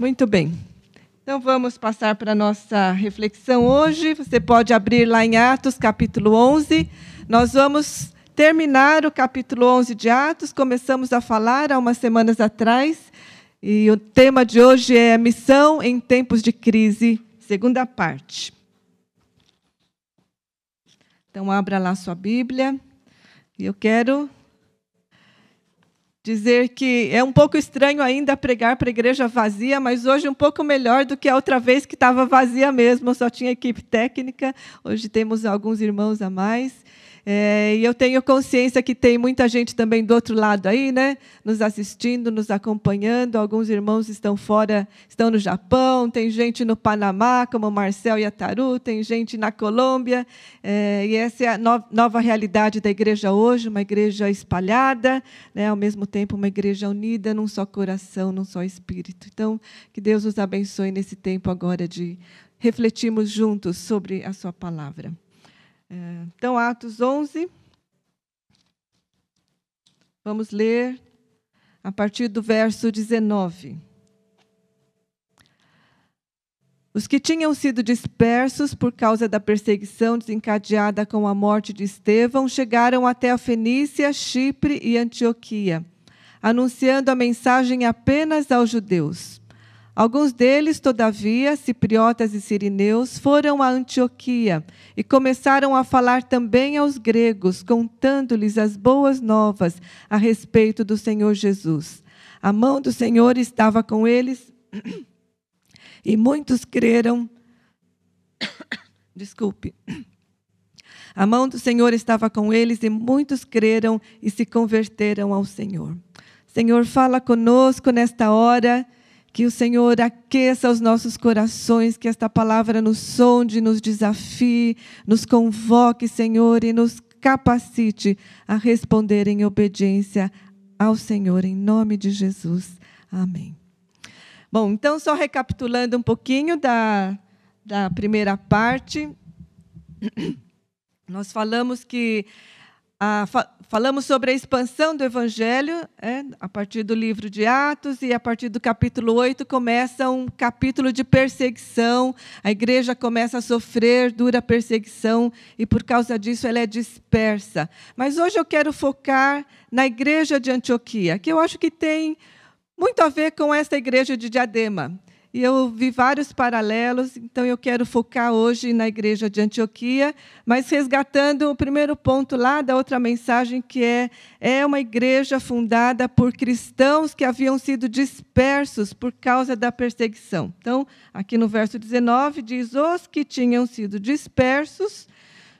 Muito bem. Então vamos passar para a nossa reflexão hoje. Você pode abrir lá em Atos, capítulo 11. Nós vamos terminar o capítulo 11 de Atos. Começamos a falar há umas semanas atrás. E o tema de hoje é Missão em Tempos de Crise, segunda parte. Então, abra lá sua Bíblia. E eu quero dizer que é um pouco estranho ainda pregar para a igreja vazia, mas hoje um pouco melhor do que a outra vez que estava vazia mesmo, só tinha equipe técnica. Hoje temos alguns irmãos a mais. É, e eu tenho consciência que tem muita gente também do outro lado aí, né? Nos assistindo, nos acompanhando. Alguns irmãos estão fora, estão no Japão, tem gente no Panamá, como Marcel e a Taru, tem gente na Colômbia. É, e essa é a no, nova realidade da igreja hoje, uma igreja espalhada, né? ao mesmo tempo uma igreja unida num só coração, num só espírito. Então, que Deus nos abençoe nesse tempo agora de refletirmos juntos sobre a sua palavra. É, então, Atos 11. Vamos ler a partir do verso 19. Os que tinham sido dispersos por causa da perseguição desencadeada com a morte de Estevão chegaram até a Fenícia, Chipre e Antioquia, anunciando a mensagem apenas aos judeus. Alguns deles, todavia, cipriotas e sirineus, foram a Antioquia e começaram a falar também aos gregos, contando-lhes as boas novas a respeito do Senhor Jesus. A mão do Senhor estava com eles e muitos creram. Desculpe. A mão do Senhor estava com eles e muitos creram e se converteram ao Senhor. Senhor, fala conosco nesta hora que o Senhor aqueça os nossos corações, que esta palavra nos sonde, nos desafie, nos convoque, Senhor, e nos capacite a responder em obediência ao Senhor, em nome de Jesus. Amém. Bom, então, só recapitulando um pouquinho da, da primeira parte, nós falamos que fa falamos sobre a expansão do Evangelho, é, a partir do livro de Atos, e a partir do capítulo 8 começa um capítulo de perseguição. A igreja começa a sofrer dura perseguição, e por causa disso ela é dispersa. Mas hoje eu quero focar na igreja de Antioquia, que eu acho que tem muito a ver com esta igreja de Diadema. E eu vi vários paralelos, então eu quero focar hoje na igreja de Antioquia, mas resgatando o primeiro ponto lá da outra mensagem, que é, é uma igreja fundada por cristãos que haviam sido dispersos por causa da perseguição. Então, aqui no verso 19, diz: Os que tinham sido dispersos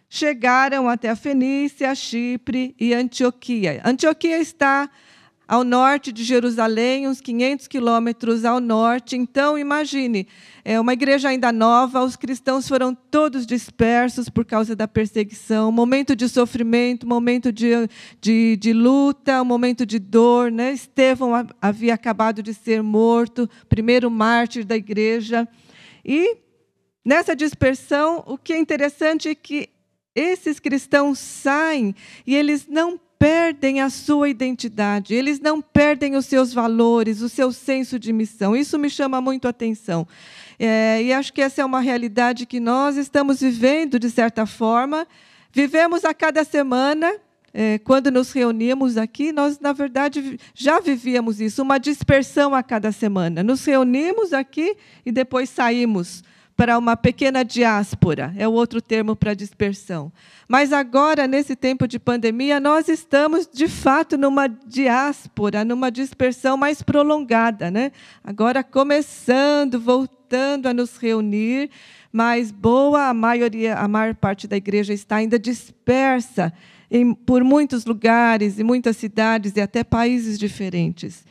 chegaram até a Fenícia, Chipre e Antioquia. Antioquia está ao norte de Jerusalém, uns 500 quilômetros ao norte. Então, imagine, é uma igreja ainda nova, os cristãos foram todos dispersos por causa da perseguição, momento de sofrimento, momento de, de, de luta, momento de dor. Né? Estevão havia acabado de ser morto, primeiro mártir da igreja. E nessa dispersão, o que é interessante é que esses cristãos saem e eles não perdem a sua identidade, eles não perdem os seus valores, o seu senso de missão. Isso me chama muito a atenção. É, e acho que essa é uma realidade que nós estamos vivendo, de certa forma. Vivemos a cada semana, é, quando nos reunimos aqui, nós, na verdade, já vivíamos isso, uma dispersão a cada semana. Nos reunimos aqui e depois saímos para uma pequena diáspora, é o outro termo para dispersão. Mas agora, nesse tempo de pandemia, nós estamos, de fato, numa diáspora, numa dispersão mais prolongada. Né? Agora, começando, voltando a nos reunir, mas boa, a maioria, a maior parte da igreja está ainda dispersa em, por muitos lugares, e muitas cidades e até países diferentes.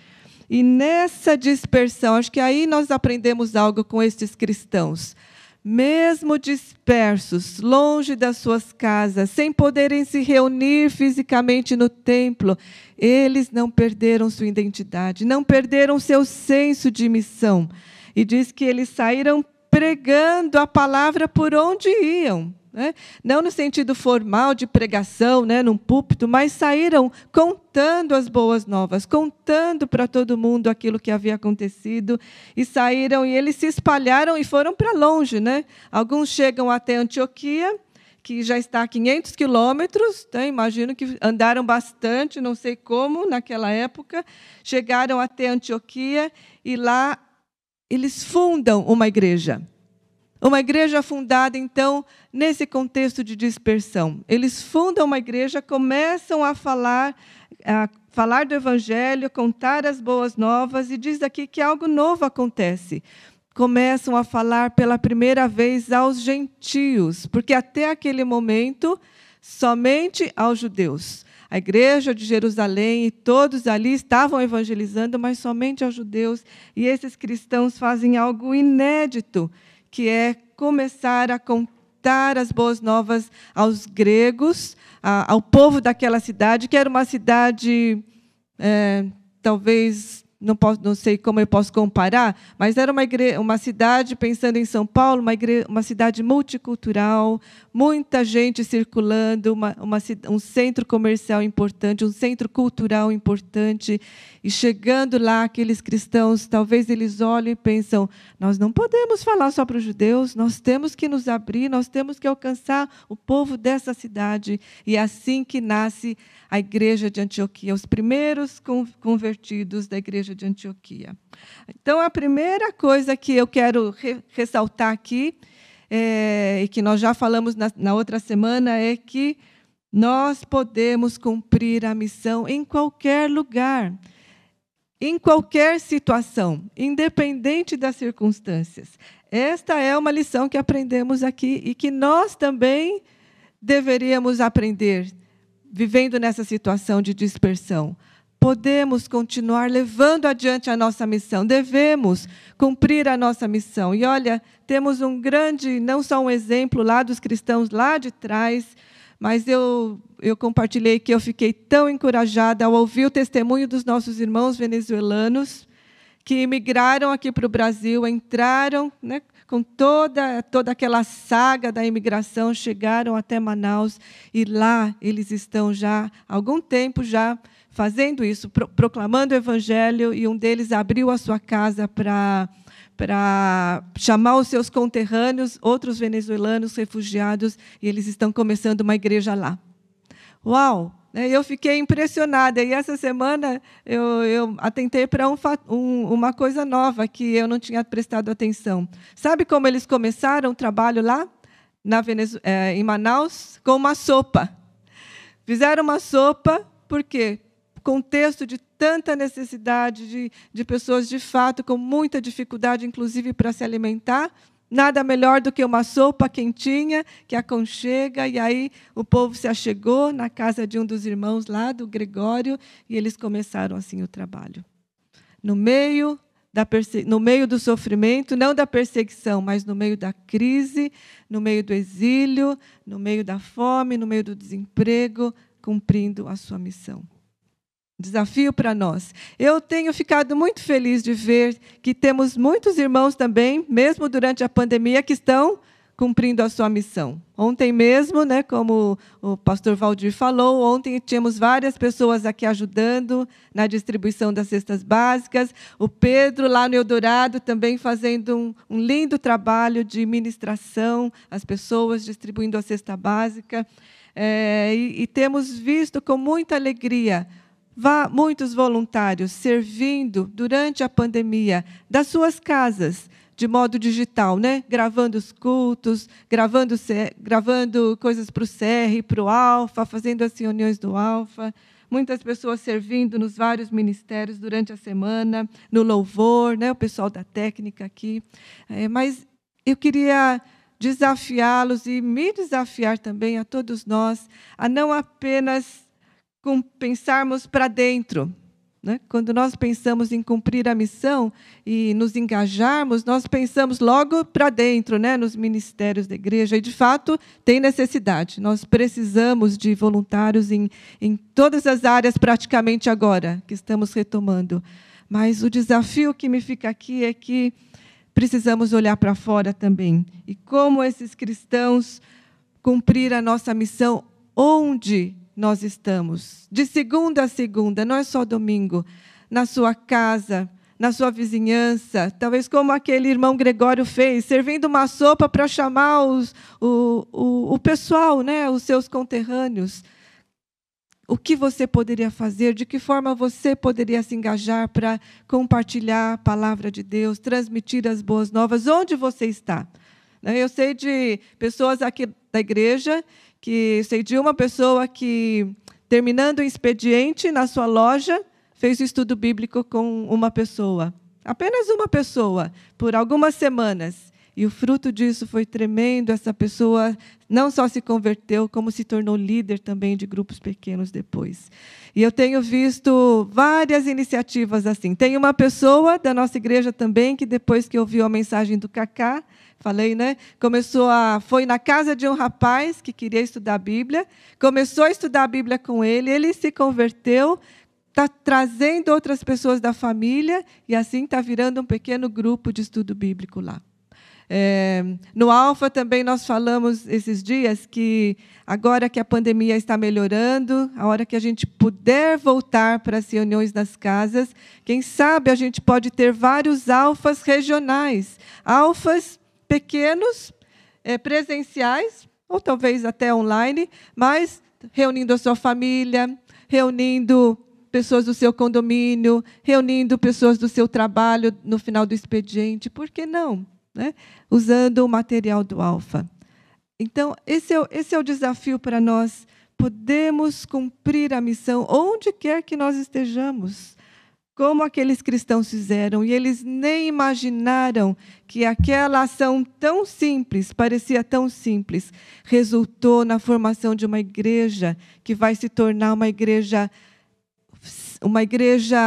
E nessa dispersão, acho que aí nós aprendemos algo com estes cristãos. Mesmo dispersos, longe das suas casas, sem poderem se reunir fisicamente no templo, eles não perderam sua identidade, não perderam seu senso de missão. E diz que eles saíram pregando a palavra por onde iam. Né? não no sentido formal de pregação, né, num púlpito, mas saíram contando as boas novas, contando para todo mundo aquilo que havia acontecido, e saíram e eles se espalharam e foram para longe. Né? Alguns chegam até Antioquia, que já está a 500 quilômetros, né? imagino que andaram bastante, não sei como, naquela época, chegaram até Antioquia e lá eles fundam uma igreja. Uma igreja fundada, então, nesse contexto de dispersão. Eles fundam uma igreja, começam a falar, a falar do evangelho, contar as boas novas, e diz aqui que algo novo acontece. Começam a falar pela primeira vez aos gentios, porque até aquele momento, somente aos judeus. A igreja de Jerusalém e todos ali estavam evangelizando, mas somente aos judeus. E esses cristãos fazem algo inédito que é começar a contar as boas novas aos gregos, a, ao povo daquela cidade, que era uma cidade, é, talvez não, posso, não sei como eu posso comparar, mas era uma, uma cidade, pensando em São Paulo, uma, uma cidade multicultural, muita gente circulando, uma, uma, um centro comercial importante, um centro cultural importante. E chegando lá, aqueles cristãos, talvez eles olhem e pensam: nós não podemos falar só para os judeus, nós temos que nos abrir, nós temos que alcançar o povo dessa cidade. E é assim que nasce a igreja de Antioquia, os primeiros convertidos da igreja de Antioquia. Então, a primeira coisa que eu quero re ressaltar aqui, é, e que nós já falamos na, na outra semana, é que nós podemos cumprir a missão em qualquer lugar, em qualquer situação, independente das circunstâncias. Esta é uma lição que aprendemos aqui e que nós também deveríamos aprender vivendo nessa situação de dispersão. Podemos continuar levando adiante a nossa missão, devemos cumprir a nossa missão. E olha, temos um grande, não só um exemplo lá dos cristãos lá de trás, mas eu, eu compartilhei que eu fiquei tão encorajada ao ouvir o testemunho dos nossos irmãos venezuelanos que imigraram aqui para o Brasil, entraram né, com toda, toda aquela saga da imigração, chegaram até Manaus e lá eles estão já há algum tempo já fazendo isso, pro, proclamando o evangelho, e um deles abriu a sua casa para para chamar os seus conterrâneos, outros venezuelanos refugiados, e eles estão começando uma igreja lá. Uau! Né, eu fiquei impressionada. E essa semana eu, eu atentei para um, um, uma coisa nova que eu não tinha prestado atenção. Sabe como eles começaram o trabalho lá, na Venezu é, em Manaus? Com uma sopa. Fizeram uma sopa, por quê? Contexto de tanta necessidade de, de pessoas, de fato, com muita dificuldade, inclusive, para se alimentar. Nada melhor do que uma sopa quentinha que aconchega, e aí o povo se achegou na casa de um dos irmãos lá, do Gregório, e eles começaram assim o trabalho. No meio, da no meio do sofrimento, não da perseguição, mas no meio da crise, no meio do exílio, no meio da fome, no meio do desemprego, cumprindo a sua missão. Desafio para nós. Eu tenho ficado muito feliz de ver que temos muitos irmãos também, mesmo durante a pandemia, que estão cumprindo a sua missão. Ontem mesmo, né, como o pastor Valdir falou, ontem tínhamos várias pessoas aqui ajudando na distribuição das cestas básicas. O Pedro, lá no Eldorado, também fazendo um, um lindo trabalho de ministração, as pessoas distribuindo a cesta básica. É, e, e temos visto com muita alegria Vá muitos voluntários servindo durante a pandemia das suas casas, de modo digital, né? gravando os cultos, gravando, gravando coisas para o CR, para o Alfa, fazendo as reuniões do Alfa. Muitas pessoas servindo nos vários ministérios durante a semana, no louvor, né? o pessoal da técnica aqui. É, mas eu queria desafiá-los e me desafiar também a todos nós a não apenas com pensarmos para dentro. Né? Quando nós pensamos em cumprir a missão e nos engajarmos, nós pensamos logo para dentro, né? nos ministérios da igreja. E, de fato, tem necessidade. Nós precisamos de voluntários em, em todas as áreas, praticamente agora, que estamos retomando. Mas o desafio que me fica aqui é que precisamos olhar para fora também. E como esses cristãos cumprir a nossa missão onde nós estamos. De segunda a segunda, não é só domingo. Na sua casa, na sua vizinhança, talvez como aquele irmão Gregório fez, servindo uma sopa para chamar os, o, o, o pessoal, né, os seus conterrâneos. O que você poderia fazer? De que forma você poderia se engajar para compartilhar a palavra de Deus, transmitir as boas novas? Onde você está? Eu sei de pessoas aqui da igreja, que sei de uma pessoa que, terminando o expediente na sua loja, fez o estudo bíblico com uma pessoa, apenas uma pessoa, por algumas semanas. E o fruto disso foi tremendo. Essa pessoa não só se converteu, como se tornou líder também de grupos pequenos depois. E eu tenho visto várias iniciativas assim. Tem uma pessoa da nossa igreja também que depois que ouviu a mensagem do Cacá, falei, né? Começou a foi na casa de um rapaz que queria estudar a Bíblia, começou a estudar a Bíblia com ele, ele se converteu, está trazendo outras pessoas da família e assim está virando um pequeno grupo de estudo bíblico lá. É, no Alfa também nós falamos esses dias que agora que a pandemia está melhorando, a hora que a gente puder voltar para as reuniões nas casas, quem sabe a gente pode ter vários alfas regionais, alfas pequenos, é, presenciais, ou talvez até online, mas reunindo a sua família, reunindo pessoas do seu condomínio, reunindo pessoas do seu trabalho no final do expediente, por que não? Né? Usando o material do Alfa. Então, esse é, esse é o desafio para nós. Podemos cumprir a missão onde quer que nós estejamos, como aqueles cristãos fizeram, e eles nem imaginaram que aquela ação tão simples, parecia tão simples, resultou na formação de uma igreja que vai se tornar uma igreja uma igreja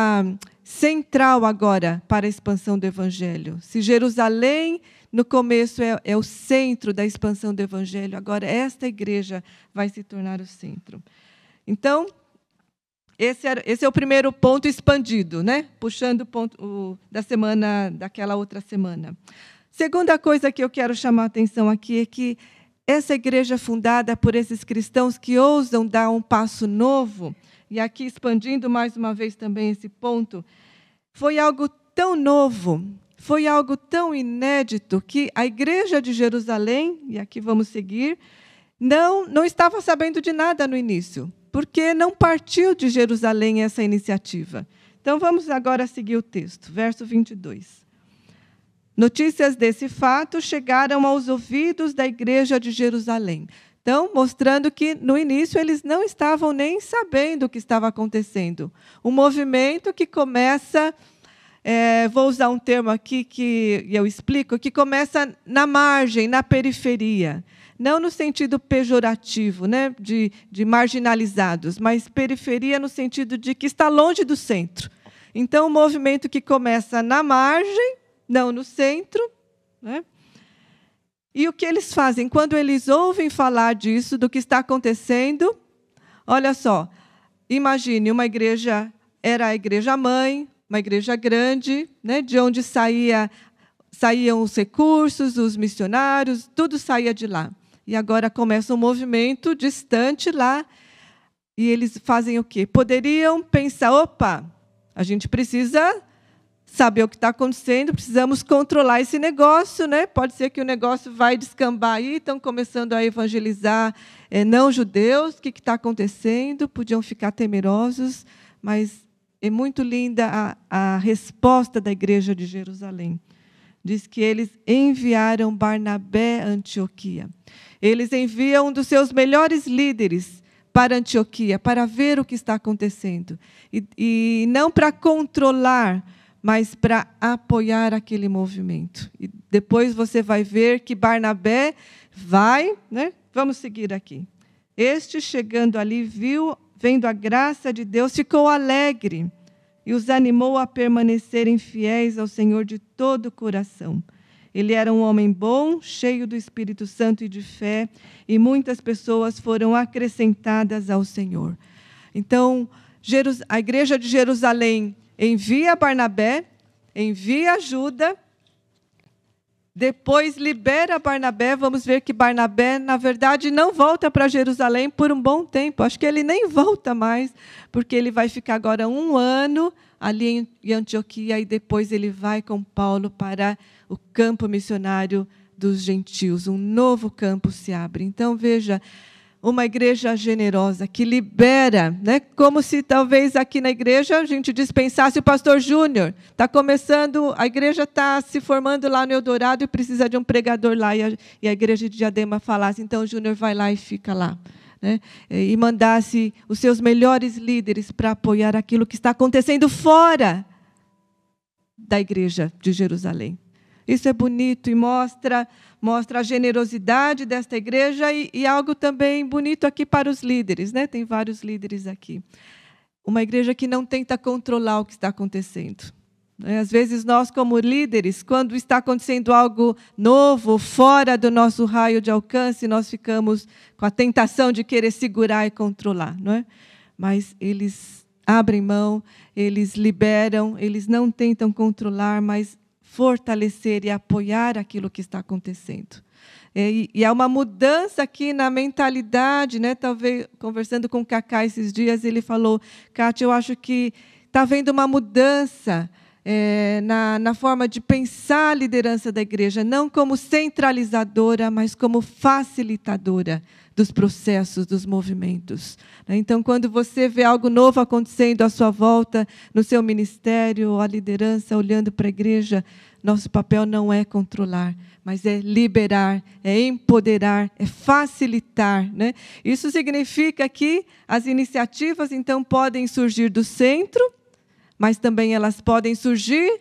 central agora para a expansão do Evangelho. Se Jerusalém, no começo, é, é, o centro da expansão do Evangelho, agora esta igreja vai se tornar o centro. Então, esse, era, esse é o primeiro ponto expandido, né? puxando o ponto o, da semana, daquela outra semana. Segunda coisa que eu quero chamar a atenção aqui é que essa igreja fundada por esses cristãos que ousam dar um passo novo, e aqui expandindo mais uma vez também esse ponto, foi algo tão novo, foi algo tão inédito que a igreja de Jerusalém, e aqui vamos seguir, não, não estava sabendo de nada no início, porque não partiu de Jerusalém essa iniciativa. Então vamos agora seguir o texto, verso 22. Notícias desse fato chegaram aos ouvidos da igreja de Jerusalém. Então, mostrando que no início eles não estavam nem sabendo o que estava acontecendo. Um movimento que começa, é, vou usar um termo aqui que eu explico, que começa na margem, na periferia. Não no sentido pejorativo, né, de, de marginalizados, mas periferia no sentido de que está longe do centro. Então, um movimento que começa na margem, não no centro, né, e o que eles fazem? Quando eles ouvem falar disso, do que está acontecendo, olha só, imagine uma igreja, era a igreja mãe, uma igreja grande, né, de onde saía, saíam os recursos, os missionários, tudo saía de lá. E agora começa um movimento distante lá, e eles fazem o quê? Poderiam pensar: opa, a gente precisa saber o que está acontecendo, precisamos controlar esse negócio, né? Pode ser que o negócio vai descambar aí, estão começando a evangelizar é, não judeus, o que está acontecendo? Podiam ficar temerosos, mas é muito linda a, a resposta da igreja de Jerusalém. Diz que eles enviaram Barnabé a Antioquia. Eles enviam um dos seus melhores líderes para Antioquia, para ver o que está acontecendo. E, e não para controlar, mas para apoiar aquele movimento. E depois você vai ver que Barnabé vai, né? Vamos seguir aqui. Este chegando ali viu, vendo a graça de Deus, ficou alegre e os animou a permanecerem fiéis ao Senhor de todo o coração. Ele era um homem bom, cheio do Espírito Santo e de fé, e muitas pessoas foram acrescentadas ao Senhor. Então, a igreja de Jerusalém envia Barnabé, envia ajuda, depois libera Barnabé. Vamos ver que Barnabé, na verdade, não volta para Jerusalém por um bom tempo. Acho que ele nem volta mais, porque ele vai ficar agora um ano ali em Antioquia e depois ele vai com Paulo para o campo missionário dos gentios. Um novo campo se abre. Então, veja, uma igreja generosa que libera, né? Como se talvez aqui na igreja a gente dispensasse o pastor Júnior. Está começando, a igreja está se formando lá no Eldorado e precisa de um pregador lá. E a, e a igreja de Diadema falasse, então Júnior vai lá e fica lá. Né? E mandasse os seus melhores líderes para apoiar aquilo que está acontecendo fora da igreja de Jerusalém. Isso é bonito e mostra mostra a generosidade desta igreja e, e, algo também bonito aqui para os líderes, né? Tem vários líderes aqui. Uma igreja que não tenta controlar o que está acontecendo. Né? Às vezes nós, como líderes, quando está acontecendo algo novo, fora do nosso raio de alcance, nós ficamos com a tentação de querer segurar e controlar, não é? Mas eles abrem mão, eles liberam, eles não tentam controlar, mas fortalecer e apoiar aquilo que está acontecendo. É, e, e há uma mudança aqui na mentalidade, né? Talvez conversando com o Cacá esses dias, ele falou, Kátia, eu acho que está havendo uma mudança é, na, na forma de pensar a liderança da igreja, não como centralizadora, mas como facilitadora dos processos, dos movimentos. Né? Então, quando você vê algo novo acontecendo à sua volta, no seu ministério, a liderança olhando para a igreja, nosso papel não é controlar, mas é liberar, é empoderar, é facilitar. Né? Isso significa que as iniciativas, então, podem surgir do centro, mas também elas podem surgir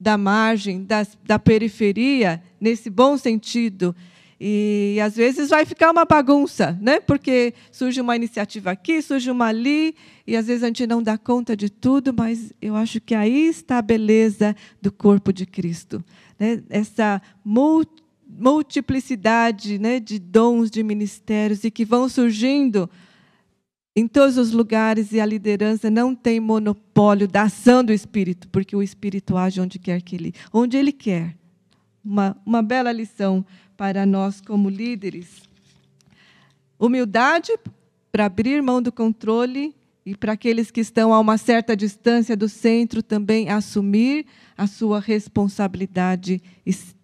da margem, da, da periferia, nesse bom sentido. E às vezes vai ficar uma bagunça, né? Porque surge uma iniciativa aqui, surge uma ali, e às vezes a gente não dá conta de tudo, mas eu acho que aí está a beleza do corpo de Cristo. Né? Essa multiplicidade né, de dons, de ministérios, e que vão surgindo em todos os lugares, e a liderança não tem monopólio da ação do Espírito, porque o Espírito age onde quer que ele, onde ele quer. Uma, uma bela lição para nós como líderes. Humildade para abrir mão do controle e para aqueles que estão a uma certa distância do centro também assumir a sua responsabilidade,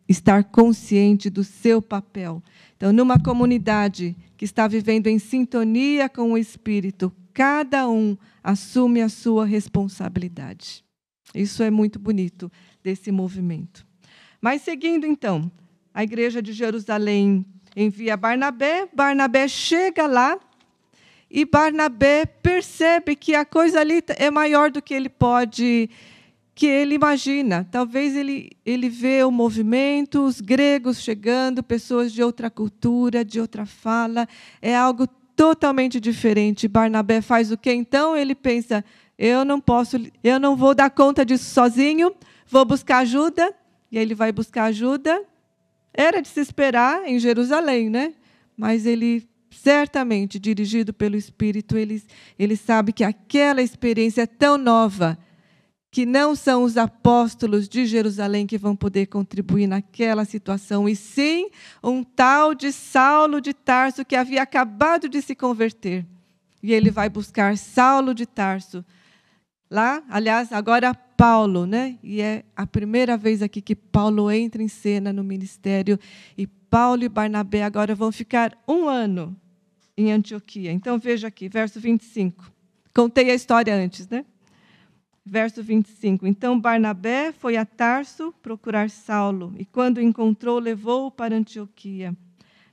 estar consciente do seu papel. Então, numa comunidade que está vivendo em sintonia com o Espírito, cada um assume a sua responsabilidade. Isso é muito bonito desse movimento. Mas seguindo então, a igreja de Jerusalém envia Barnabé, Barnabé chega lá e Barnabé percebe que a coisa ali é maior do que ele pode, que ele imagina. Talvez ele, ele vê o movimento, os gregos chegando, pessoas de outra cultura, de outra fala, é algo totalmente diferente. Barnabé faz o que então? Ele pensa: eu não posso, eu não vou dar conta disso sozinho, vou buscar ajuda. E ele vai buscar ajuda era de se esperar em Jerusalém, né? Mas ele certamente dirigido pelo Espírito, ele, ele sabe que aquela experiência é tão nova que não são os apóstolos de Jerusalém que vão poder contribuir naquela situação, e sim um tal de Saulo de Tarso que havia acabado de se converter. E ele vai buscar Saulo de Tarso. Lá, aliás, agora Paulo, né? E é a primeira vez aqui que Paulo entra em cena no ministério. E Paulo e Barnabé agora vão ficar um ano em Antioquia. Então veja aqui, verso 25. Contei a história antes, né? Verso 25. Então Barnabé foi a Tarso procurar Saulo, e quando o encontrou, levou-o para Antioquia.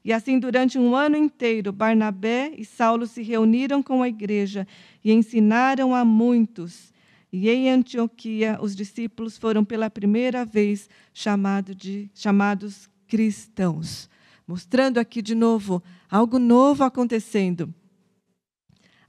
E assim, durante um ano inteiro, Barnabé e Saulo se reuniram com a igreja e ensinaram a muitos e em Antioquia, os discípulos foram pela primeira vez chamado de, chamados cristãos. Mostrando aqui de novo algo novo acontecendo.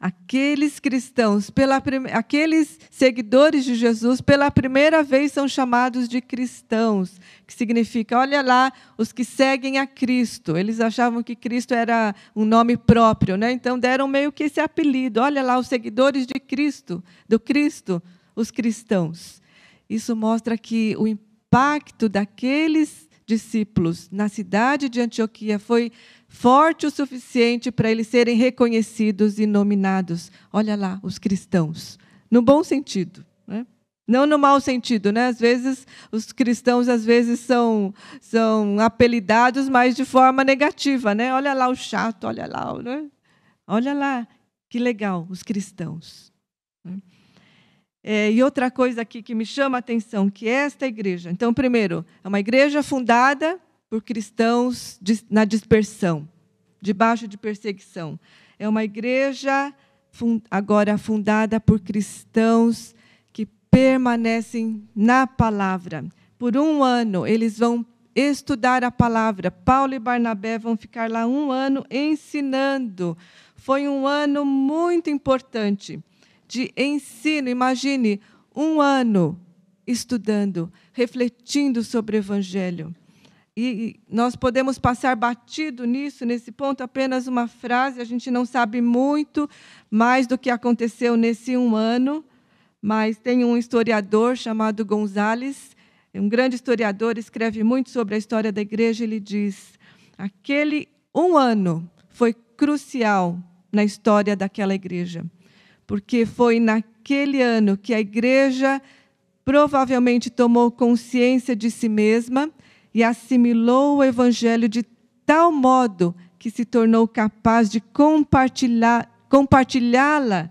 Aqueles cristãos, pela, aqueles seguidores de Jesus, pela primeira vez são chamados de cristãos, que significa, olha lá, os que seguem a Cristo. Eles achavam que Cristo era um nome próprio, né? então deram meio que esse apelido. Olha lá, os seguidores de Cristo, do Cristo, os cristãos. Isso mostra que o impacto daqueles discípulos na cidade de Antioquia foi forte o suficiente para eles serem reconhecidos e nominados. Olha lá, os cristãos, no bom sentido. Né? Não no mau sentido, né? Às vezes os cristãos às vezes são são apelidados, mas de forma negativa, né? Olha lá o chato, olha lá, né? Olha lá, que legal, os cristãos. Né? É, e outra coisa aqui que me chama a atenção, que esta igreja, então, primeiro, é uma igreja fundada por cristãos na dispersão, debaixo de perseguição. É uma igreja agora fundada por cristãos que permanecem na palavra. Por um ano, eles vão estudar a palavra. Paulo e Barnabé vão ficar lá um ano ensinando. Foi um ano muito importante de ensino. Imagine um ano estudando, refletindo sobre o Evangelho. E nós podemos passar batido nisso, nesse ponto, apenas uma frase, a gente não sabe muito mais do que aconteceu nesse um ano, mas tem um historiador chamado Gonzales, um grande historiador, escreve muito sobre a história da igreja, ele diz: aquele um ano foi crucial na história daquela igreja porque foi naquele ano que a igreja provavelmente tomou consciência de si mesma e assimilou o evangelho de tal modo que se tornou capaz de compartilhar compartilhá-la,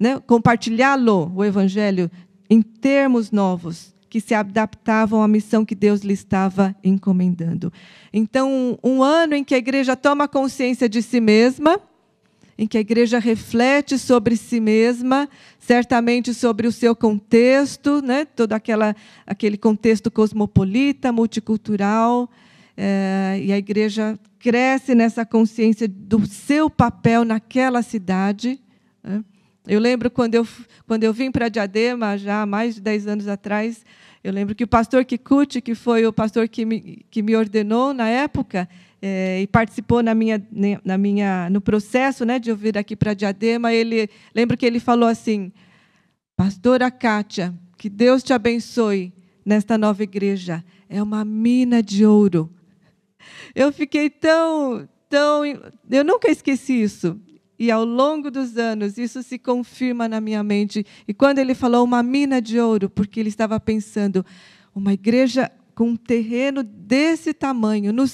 né? compartilhá-lo, o evangelho, em termos novos que se adaptavam à missão que Deus lhe estava encomendando. Então, um ano em que a igreja toma consciência de si mesma, em que a igreja reflete sobre si mesma, certamente sobre o seu contexto, né? todo aquela, aquele contexto cosmopolita, multicultural, é, e a igreja cresce nessa consciência do seu papel naquela cidade. Né? Eu lembro quando eu, quando eu vim para Diadema, já há mais de 10 anos atrás, eu lembro que o pastor Kikuchi, que foi o pastor que me, que me ordenou na época, é, e participou na minha, na minha, no processo né, de eu vir aqui para Diadema, ele lembro que ele falou assim, Pastora Kátia, que Deus te abençoe nesta nova igreja. É uma mina de ouro. Eu fiquei tão, tão. Eu nunca esqueci isso. E ao longo dos anos, isso se confirma na minha mente. E quando ele falou uma mina de ouro, porque ele estava pensando, uma igreja com um terreno desse tamanho, no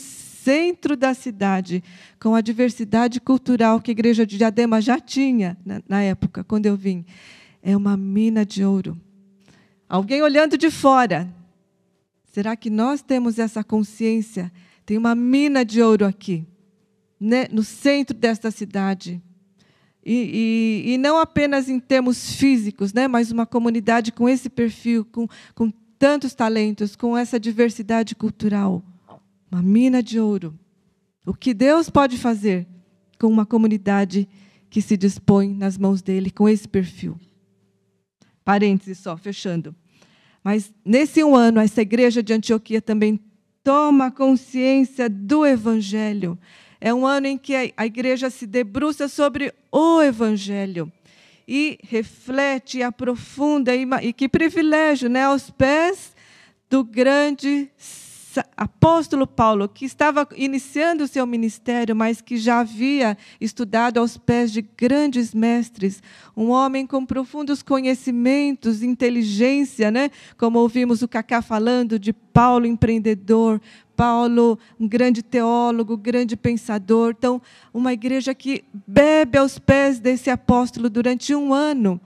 centro da cidade, com a diversidade cultural que a igreja de Diadema já tinha na, na época, quando eu vim. É uma mina de ouro. Alguém olhando de fora. Será que nós temos essa consciência? Tem uma mina de ouro aqui, né, no centro desta cidade. E, e, e, não apenas em termos físicos, né, mas uma comunidade com esse perfil, com, com tantos talentos, com essa diversidade cultural uma mina de ouro. O que Deus pode fazer com uma comunidade que se dispõe nas mãos dele com esse perfil? Parênteses só, fechando. Mas nesse um ano, essa igreja de Antioquia também toma consciência do Evangelho. É um ano em que a igreja se debruça sobre o Evangelho e reflete e aprofunda. E, que privilégio, né? Aos pés do grande apóstolo Paulo, que estava iniciando o seu ministério, mas que já havia estudado aos pés de grandes mestres, um homem com profundos conhecimentos, inteligência, né? como ouvimos o Cacá falando de Paulo empreendedor, Paulo, um grande teólogo, grande pensador. Então, uma igreja que bebe aos pés desse apóstolo durante um ano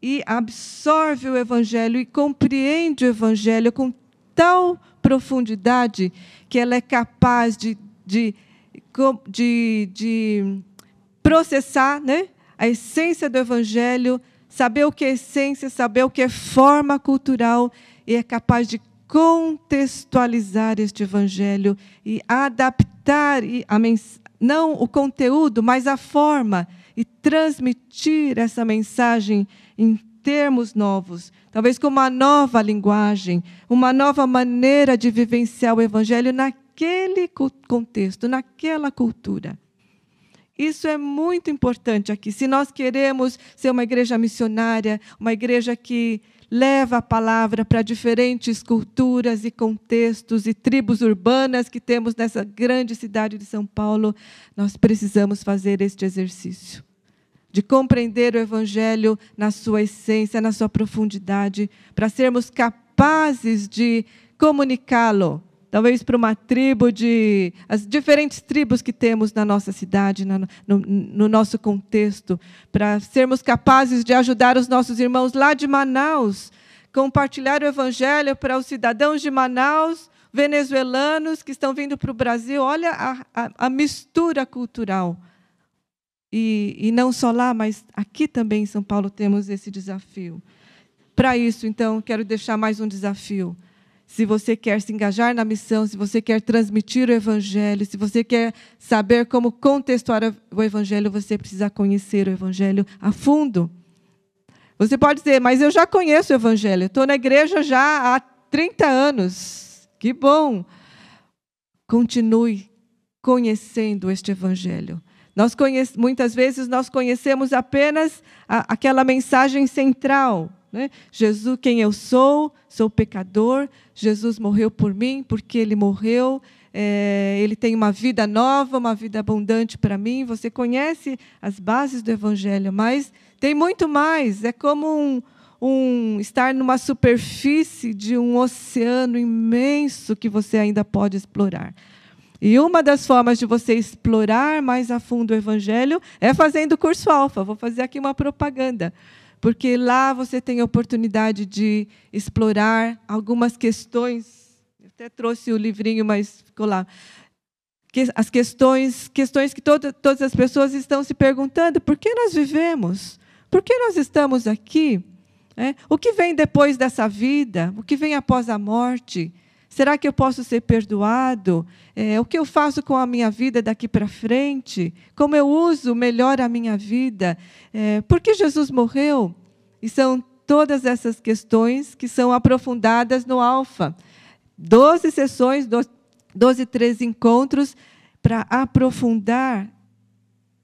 e absorve o evangelho e compreende o evangelho com tal profundidade que ela é capaz de, de, de, de processar né, a essência do Evangelho, saber o que é essência, saber o que é forma cultural, e é capaz de contextualizar este Evangelho e adaptar a não o conteúdo, mas a forma, e transmitir essa mensagem em termos novos, talvez com uma nova linguagem, uma nova maneira de vivenciar o Evangelho naquele contexto, naquela cultura. Isso é muito importante aqui. Se nós queremos ser uma igreja missionária, uma igreja que leva a palavra para diferentes culturas e contextos e tribos urbanas que temos nessa grande cidade de São Paulo. Nós precisamos fazer este exercício de compreender o Evangelho na sua essência, na sua profundidade, para sermos capazes de comunicá-lo talvez para uma tribo de. as diferentes tribos que temos na nossa cidade, no, no, no nosso contexto, para sermos capazes de ajudar os nossos irmãos lá de Manaus, compartilhar o Evangelho para os cidadãos de Manaus, venezuelanos que estão vindo para o Brasil. Olha a, a, a mistura cultural. E, e não só lá, mas aqui também em São Paulo temos esse desafio. Para isso, então, quero deixar mais um desafio se você quer se engajar na missão, se você quer transmitir o Evangelho, se você quer saber como contextuar o Evangelho, você precisa conhecer o Evangelho a fundo. Você pode dizer, mas eu já conheço o Evangelho, estou na igreja já há 30 anos. Que bom! Continue conhecendo este Evangelho. Nós muitas vezes nós conhecemos apenas a, aquela mensagem central, né? Jesus, quem eu sou, sou pecador, Jesus morreu por mim, porque ele morreu, é, ele tem uma vida nova, uma vida abundante para mim. Você conhece as bases do Evangelho, mas tem muito mais. É como um, um, estar numa superfície de um oceano imenso que você ainda pode explorar. E uma das formas de você explorar mais a fundo o Evangelho é fazendo o curso Alfa. Vou fazer aqui uma propaganda porque lá você tem a oportunidade de explorar algumas questões. Eu até trouxe o livrinho, mas ficou lá. As questões, questões que toda, todas as pessoas estão se perguntando: por que nós vivemos? Por que nós estamos aqui? É, o que vem depois dessa vida? O que vem após a morte? Será que eu posso ser perdoado? É, o que eu faço com a minha vida daqui para frente? Como eu uso melhor a minha vida? É, por que Jesus morreu? E são todas essas questões que são aprofundadas no Alfa. Doze sessões, doze, três encontros para aprofundar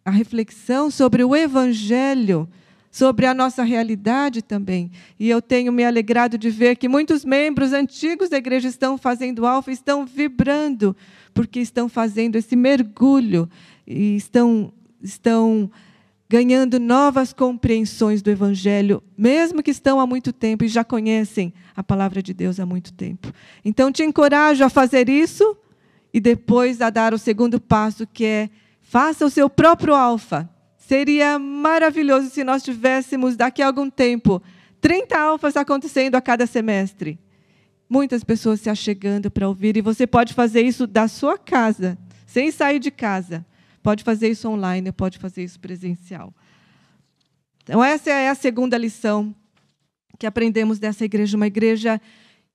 a reflexão sobre o Evangelho sobre a nossa realidade também. E eu tenho me alegrado de ver que muitos membros antigos da igreja estão fazendo alfa, estão vibrando, porque estão fazendo esse mergulho e estão, estão ganhando novas compreensões do Evangelho, mesmo que estão há muito tempo e já conhecem a palavra de Deus há muito tempo. Então, te encorajo a fazer isso e depois a dar o segundo passo, que é faça o seu próprio alfa. Seria maravilhoso se nós tivéssemos, daqui a algum tempo, 30 alfas acontecendo a cada semestre. Muitas pessoas se achegando para ouvir, e você pode fazer isso da sua casa, sem sair de casa. Pode fazer isso online, pode fazer isso presencial. Então, essa é a segunda lição que aprendemos dessa igreja, uma igreja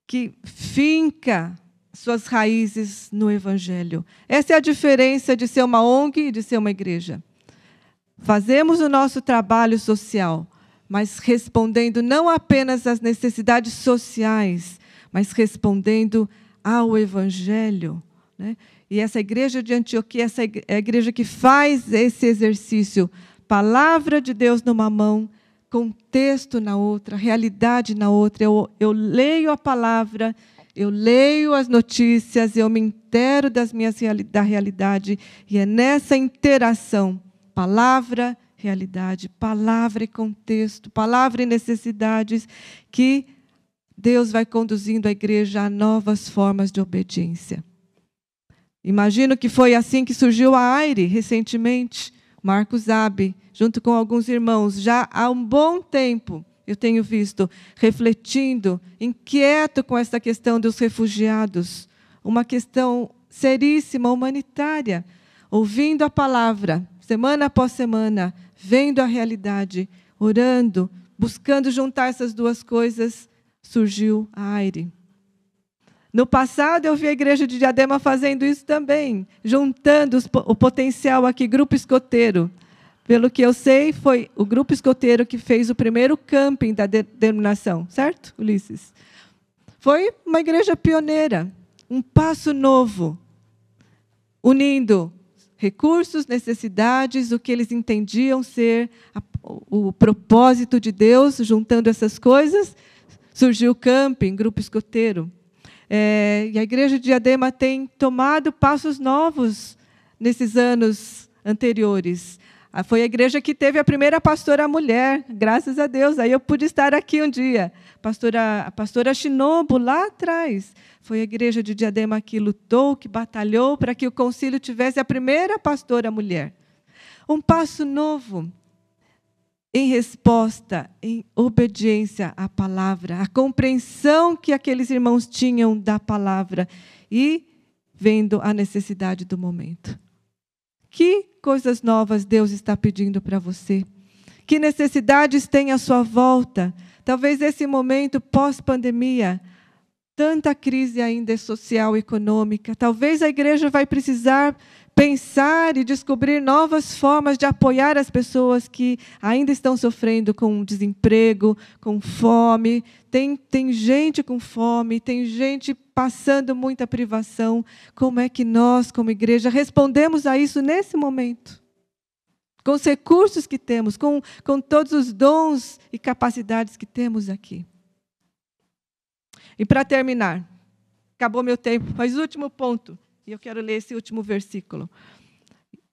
que finca suas raízes no Evangelho. Essa é a diferença de ser uma ONG e de ser uma igreja. Fazemos o nosso trabalho social, mas respondendo não apenas às necessidades sociais, mas respondendo ao Evangelho. Né? E essa igreja de Antioquia essa é a igreja que faz esse exercício. Palavra de Deus numa mão, contexto na outra, realidade na outra. Eu, eu leio a palavra, eu leio as notícias, eu me intero das minhas, da realidade, e é nessa interação palavra, realidade, palavra e contexto, palavra e necessidades, que Deus vai conduzindo a igreja a novas formas de obediência. Imagino que foi assim que surgiu a AIRE recentemente, Marcos Abe, junto com alguns irmãos, já há um bom tempo, eu tenho visto, refletindo, inquieto com essa questão dos refugiados, uma questão seríssima, humanitária, ouvindo a palavra, semana após semana, vendo a realidade, orando, buscando juntar essas duas coisas, surgiu a Aire. No passado, eu vi a igreja de Diadema fazendo isso também, juntando o potencial aqui, grupo escoteiro. Pelo que eu sei, foi o grupo escoteiro que fez o primeiro camping da denominação, certo, Ulisses? Foi uma igreja pioneira, um passo novo, unindo recursos, necessidades, o que eles entendiam ser a, o propósito de Deus, juntando essas coisas, surgiu o camping, grupo escoteiro. É, e a igreja de Diadema tem tomado passos novos nesses anos anteriores. Ah, foi a igreja que teve a primeira pastora mulher, graças a Deus. Aí eu pude estar aqui um dia. Pastora, a pastora Shinobu, lá atrás, foi a igreja de Diadema que lutou, que batalhou para que o concílio tivesse a primeira pastora mulher. Um passo novo em resposta, em obediência à palavra, a compreensão que aqueles irmãos tinham da palavra e vendo a necessidade do momento. Que coisas novas Deus está pedindo para você? Que necessidades tem à sua volta? Talvez esse momento pós-pandemia, tanta crise ainda social e econômica, talvez a igreja vai precisar pensar e descobrir novas formas de apoiar as pessoas que ainda estão sofrendo com desemprego, com fome. Tem, tem gente com fome, tem gente passando muita privação. Como é que nós, como igreja, respondemos a isso nesse momento? Com os recursos que temos, com, com todos os dons e capacidades que temos aqui. E para terminar, acabou meu tempo, mas último ponto. E eu quero ler esse último versículo.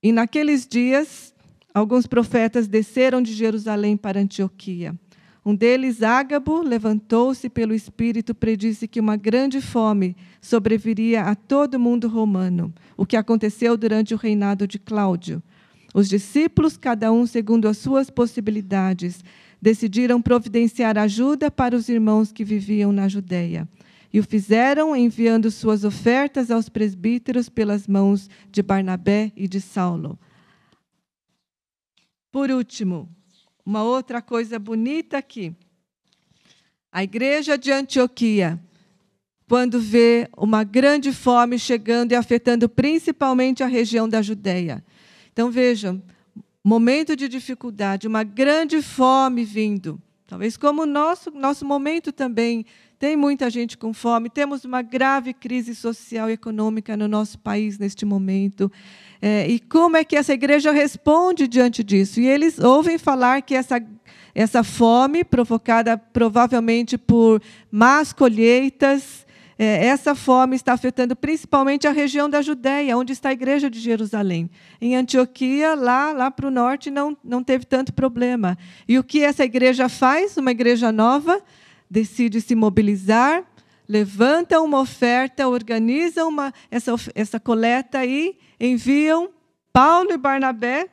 E naqueles dias, alguns profetas desceram de Jerusalém para Antioquia. Um deles, Ágabo, levantou-se pelo Espírito, predisse que uma grande fome sobreviria a todo mundo romano, o que aconteceu durante o reinado de Cláudio. Os discípulos, cada um segundo as suas possibilidades, decidiram providenciar ajuda para os irmãos que viviam na Judéia. E o fizeram enviando suas ofertas aos presbíteros pelas mãos de Barnabé e de Saulo. Por último, uma outra coisa bonita aqui. A igreja de Antioquia, quando vê uma grande fome chegando e afetando principalmente a região da Judéia. Então vejam, momento de dificuldade, uma grande fome vindo. Talvez como o nosso, nosso momento também tem muita gente com fome, temos uma grave crise social e econômica no nosso país neste momento. É, e como é que essa igreja responde diante disso? E eles ouvem falar que essa, essa fome, provocada provavelmente por más colheitas, é, essa fome está afetando principalmente a região da Judéia, onde está a igreja de Jerusalém. Em Antioquia, lá, lá para o norte, não, não teve tanto problema. E o que essa igreja faz? Uma igreja nova decide se mobilizar, levanta uma oferta, organiza uma, essa, essa coleta e enviam Paulo e Barnabé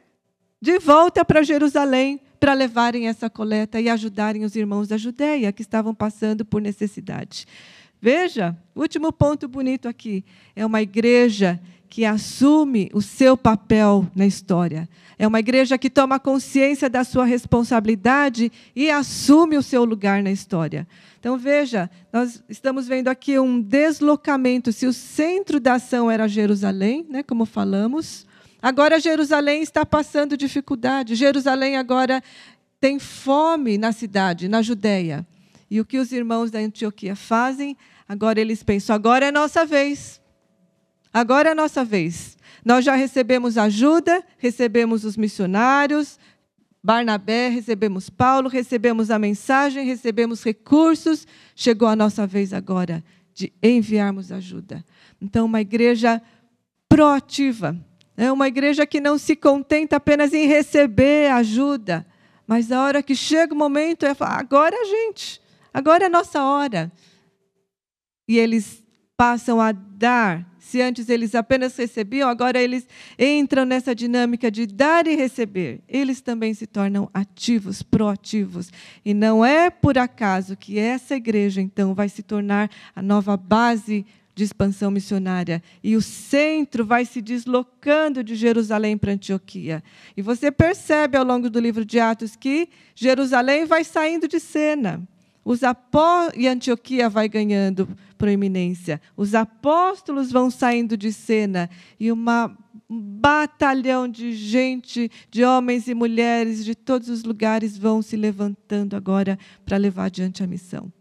de volta para Jerusalém para levarem essa coleta e ajudarem os irmãos da Judéia que estavam passando por necessidade. Veja, último ponto bonito aqui. É uma igreja que assume o seu papel na história. É uma igreja que toma consciência da sua responsabilidade e assume o seu lugar na história. Então, veja, nós estamos vendo aqui um deslocamento. Se o centro da ação era Jerusalém, né, como falamos, agora Jerusalém está passando dificuldade. Jerusalém agora tem fome na cidade, na Judéia. E o que os irmãos da Antioquia fazem? Agora eles pensam: agora é nossa vez. Agora é nossa vez. Nós já recebemos ajuda, recebemos os missionários, Barnabé, recebemos Paulo, recebemos a mensagem, recebemos recursos. Chegou a nossa vez agora de enviarmos ajuda. Então, uma igreja proativa. É uma igreja que não se contenta apenas em receber ajuda, mas a hora que chega o momento é falar: agora a gente, agora é a nossa hora. E eles passam a dar se antes eles apenas recebiam, agora eles entram nessa dinâmica de dar e receber. Eles também se tornam ativos, proativos. E não é por acaso que essa igreja, então, vai se tornar a nova base de expansão missionária. E o centro vai se deslocando de Jerusalém para Antioquia. E você percebe ao longo do livro de Atos que Jerusalém vai saindo de cena. Os apó... E Antioquia vai ganhando proeminência. Os apóstolos vão saindo de cena e uma um batalhão de gente, de homens e mulheres de todos os lugares vão se levantando agora para levar adiante a missão.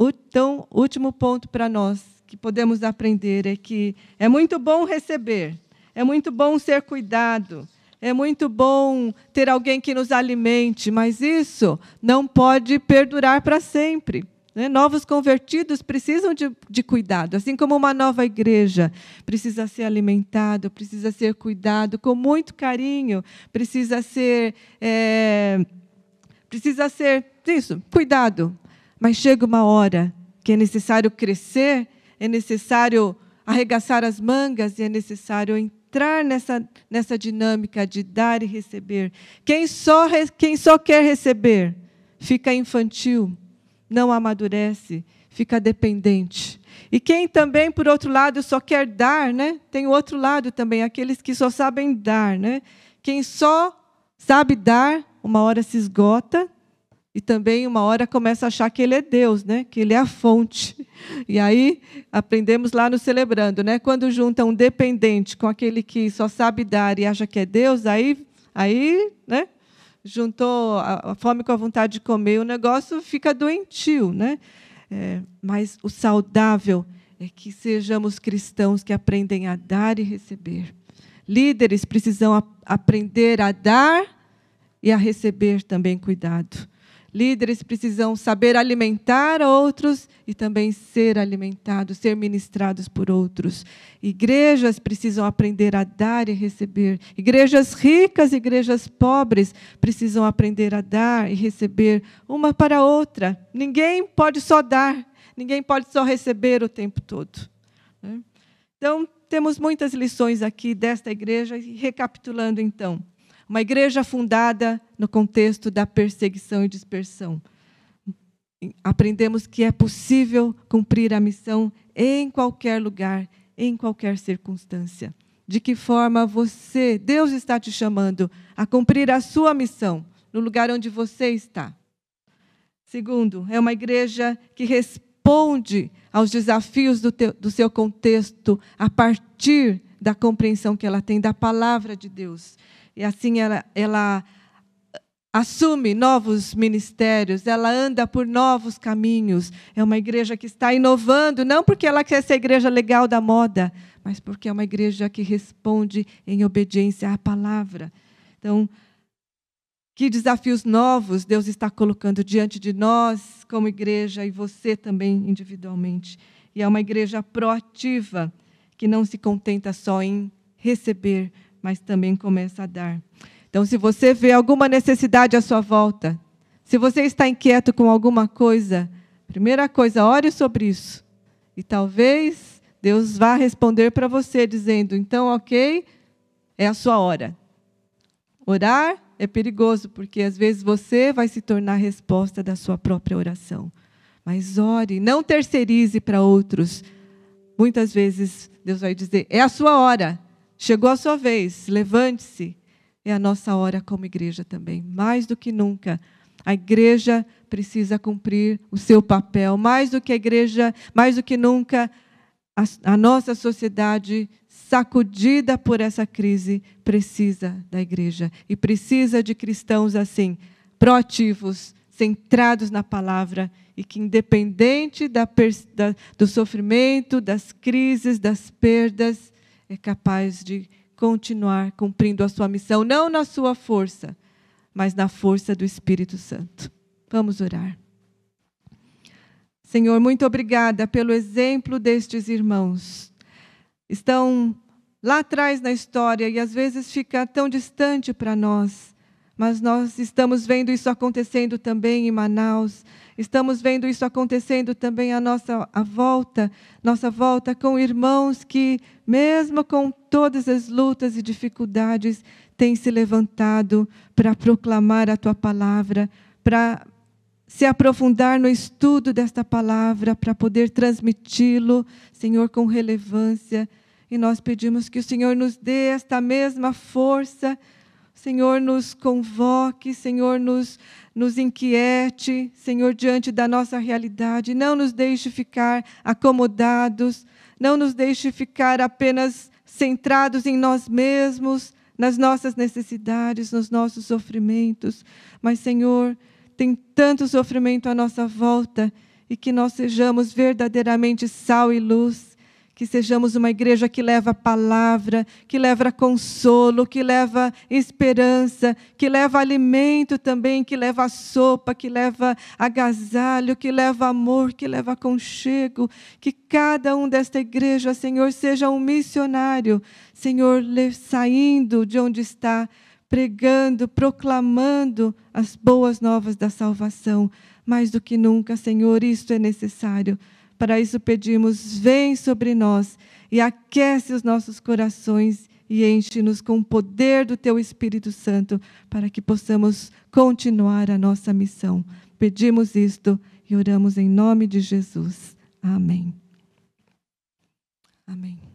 Então, último ponto para nós que podemos aprender é que é muito bom receber, é muito bom ser cuidado, é muito bom ter alguém que nos alimente, mas isso não pode perdurar para sempre. Né? Novos convertidos precisam de, de, cuidado, assim como uma nova igreja precisa ser alimentado, precisa ser cuidado com muito carinho, precisa ser, é, precisa ser isso, cuidado. Mas chega uma hora que é necessário crescer, é necessário arregaçar as mangas e é necessário entrar nessa, nessa dinâmica de dar e receber. Quem só, quem só quer receber fica infantil, não amadurece, fica dependente. E quem também, por outro lado, só quer dar, né? tem o outro lado também, aqueles que só sabem dar. Né? Quem só sabe dar, uma hora se esgota e também, uma hora, começa a achar que ele é Deus, né? que ele é a fonte. E aí, aprendemos lá no Celebrando, né? quando junta um dependente com aquele que só sabe dar e acha que é Deus, aí, aí né? juntou a, fome com a vontade de comer, o negócio fica doentio. Né? É, mas o saudável é que sejamos cristãos que aprendem a dar e receber. Líderes precisam aprender a dar e a receber também cuidado. Líderes precisam saber alimentar outros e também ser alimentados, ser ministrados por outros. Igrejas precisam aprender a dar e receber. Igrejas ricas, igrejas pobres precisam aprender a dar e receber uma para a outra. Ninguém pode só dar, ninguém pode só receber o tempo todo. Né? Então, temos muitas lições aqui desta igreja, e recapitulando então. Uma igreja fundada no contexto da perseguição e dispersão. Aprendemos que é possível cumprir a missão em qualquer lugar, em qualquer circunstância. De que forma você, Deus está te chamando a cumprir a sua missão no lugar onde você está. Segundo, é uma igreja que responde aos desafios do, teu, do seu contexto a partir da compreensão que ela tem da palavra de Deus e assim ela, ela assume novos ministérios, ela anda por novos caminhos. É uma igreja que está inovando, não porque ela quer ser a igreja legal da moda, mas porque é uma igreja que responde em obediência à palavra. Então, que desafios novos Deus está colocando diante de nós, como igreja, e você também individualmente. E é uma igreja proativa, que não se contenta só em receber, mas também começa a dar. Então, se você vê alguma necessidade à sua volta, se você está inquieto com alguma coisa, primeira coisa, ore sobre isso. E talvez Deus vá responder para você dizendo: então, ok, é a sua hora. Orar é perigoso, porque às vezes você vai se tornar a resposta da sua própria oração. Mas ore, não terceirize para outros. Muitas vezes Deus vai dizer: é a sua hora. Chegou a sua vez, levante-se. É a nossa hora como igreja também. Mais do que nunca, a igreja precisa cumprir o seu papel. Mais do que a igreja, mais do que nunca, a, a nossa sociedade sacudida por essa crise precisa da igreja e precisa de cristãos assim, proativos, centrados na palavra e que, independente da, da, do sofrimento, das crises, das perdas, é capaz de continuar cumprindo a sua missão, não na sua força, mas na força do Espírito Santo. Vamos orar. Senhor, muito obrigada pelo exemplo destes irmãos. Estão lá atrás na história e às vezes fica tão distante para nós, mas nós estamos vendo isso acontecendo também em Manaus, Estamos vendo isso acontecendo também à nossa à volta, nossa volta com irmãos que, mesmo com todas as lutas e dificuldades, têm se levantado para proclamar a tua palavra, para se aprofundar no estudo desta palavra, para poder transmiti-lo, Senhor, com relevância. E nós pedimos que o Senhor nos dê esta mesma força, Senhor, nos convoque, Senhor, nos nos inquiete, Senhor, diante da nossa realidade. Não nos deixe ficar acomodados, não nos deixe ficar apenas centrados em nós mesmos, nas nossas necessidades, nos nossos sofrimentos. Mas, Senhor, tem tanto sofrimento à nossa volta e que nós sejamos verdadeiramente sal e luz, que sejamos uma igreja que leva palavra, que leva consolo, que leva esperança, que leva alimento também, que leva sopa, que leva agasalho, que leva amor, que leva aconchego. Que cada um desta igreja, Senhor, seja um missionário, Senhor, saindo de onde está, pregando, proclamando as boas novas da salvação. Mais do que nunca, Senhor, isto é necessário para isso pedimos: vem sobre nós e aquece os nossos corações e enche-nos com o poder do teu Espírito Santo para que possamos continuar a nossa missão. Pedimos isto e oramos em nome de Jesus. Amém. Amém.